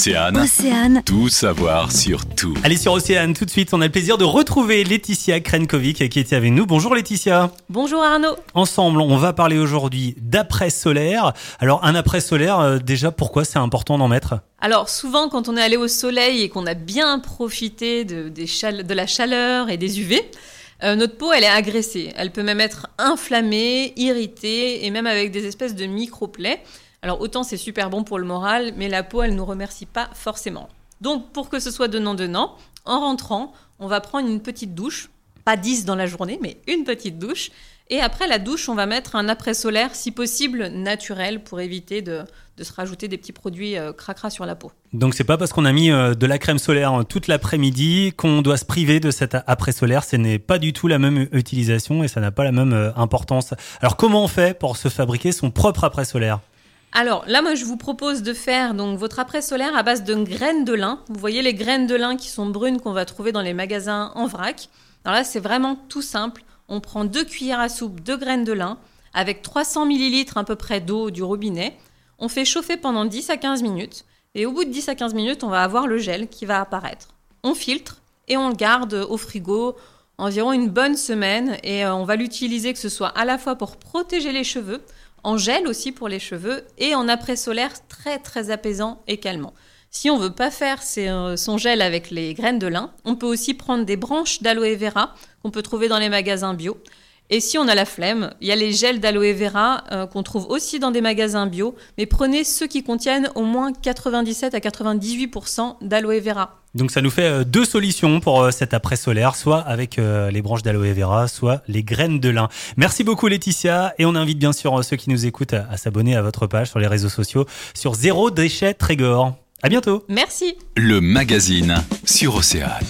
Océane, Océane. tout savoir sur tout. Allez sur Océane tout de suite, on a le plaisir de retrouver Laetitia Krenkovic qui était avec nous. Bonjour Laetitia. Bonjour Arnaud. Ensemble, on va parler aujourd'hui d'après solaire. Alors un après solaire, euh, déjà pourquoi c'est important d'en mettre? Alors souvent quand on est allé au soleil et qu'on a bien profité de, des chale- de la chaleur et des UV, euh, notre peau elle est agressée. Elle peut même être inflammée, irritée et même avec des espèces de micro-plaies. Alors autant c'est super bon pour le moral, mais la peau elle nous remercie pas forcément. Donc pour que ce soit donnant-donnant, en rentrant, on va prendre une petite douche, pas 10 dans la journée, mais une petite douche. Et après la douche, on va mettre un après-solaire, si possible naturel, pour éviter de, de se rajouter des petits produits euh, cracra sur la peau. Donc c'est pas parce qu'on a mis euh, de la crème solaire euh, toute l'après-midi qu'on doit se priver de cet après solaire. Ce n'est pas du tout la même utilisation et ça n'a pas la même euh, importance. Alors comment on fait pour se fabriquer son propre après solaire Alors là, moi, je vous propose de faire donc votre après-solaire à base de graines de lin. Vous voyez les graines de lin qui sont brunes qu'on va trouver dans les magasins en vrac. Alors là, c'est vraiment tout simple. On prend deux cuillères à soupe de graines de lin avec 300 ml à peu près d'eau du robinet. On fait chauffer pendant 10 à 15 minutes. Et au bout de 10 à 15 minutes, on va avoir le gel qui va apparaître. On filtre et on le garde au frigo environ une bonne semaine. Et euh, on va l'utiliser que ce soit à la fois pour protéger les cheveux, en gel aussi pour les cheveux et en après solaire très très apaisant et calmant. Si on veut pas faire euh, son gel avec les graines de lin, on peut aussi prendre des branches d'aloe vera qu'on peut trouver dans les magasins bio. Et si on a la flemme, il y a les gels d'aloe vera euh, qu'on trouve aussi dans des magasins bio, mais prenez ceux qui contiennent au moins 97 à 98% d'aloe vera. Donc ça nous fait euh, deux solutions pour euh, cet après solaire, soit avec les branches d'aloe vera, soit les graines de lin. Merci beaucoup Laetitia et on invite bien sûr ceux qui nous écoutent à, à s'abonner à votre page sur les réseaux sociaux sur Zéro Déchet Trégor. À bientôt. Merci Le magazine sur Océane.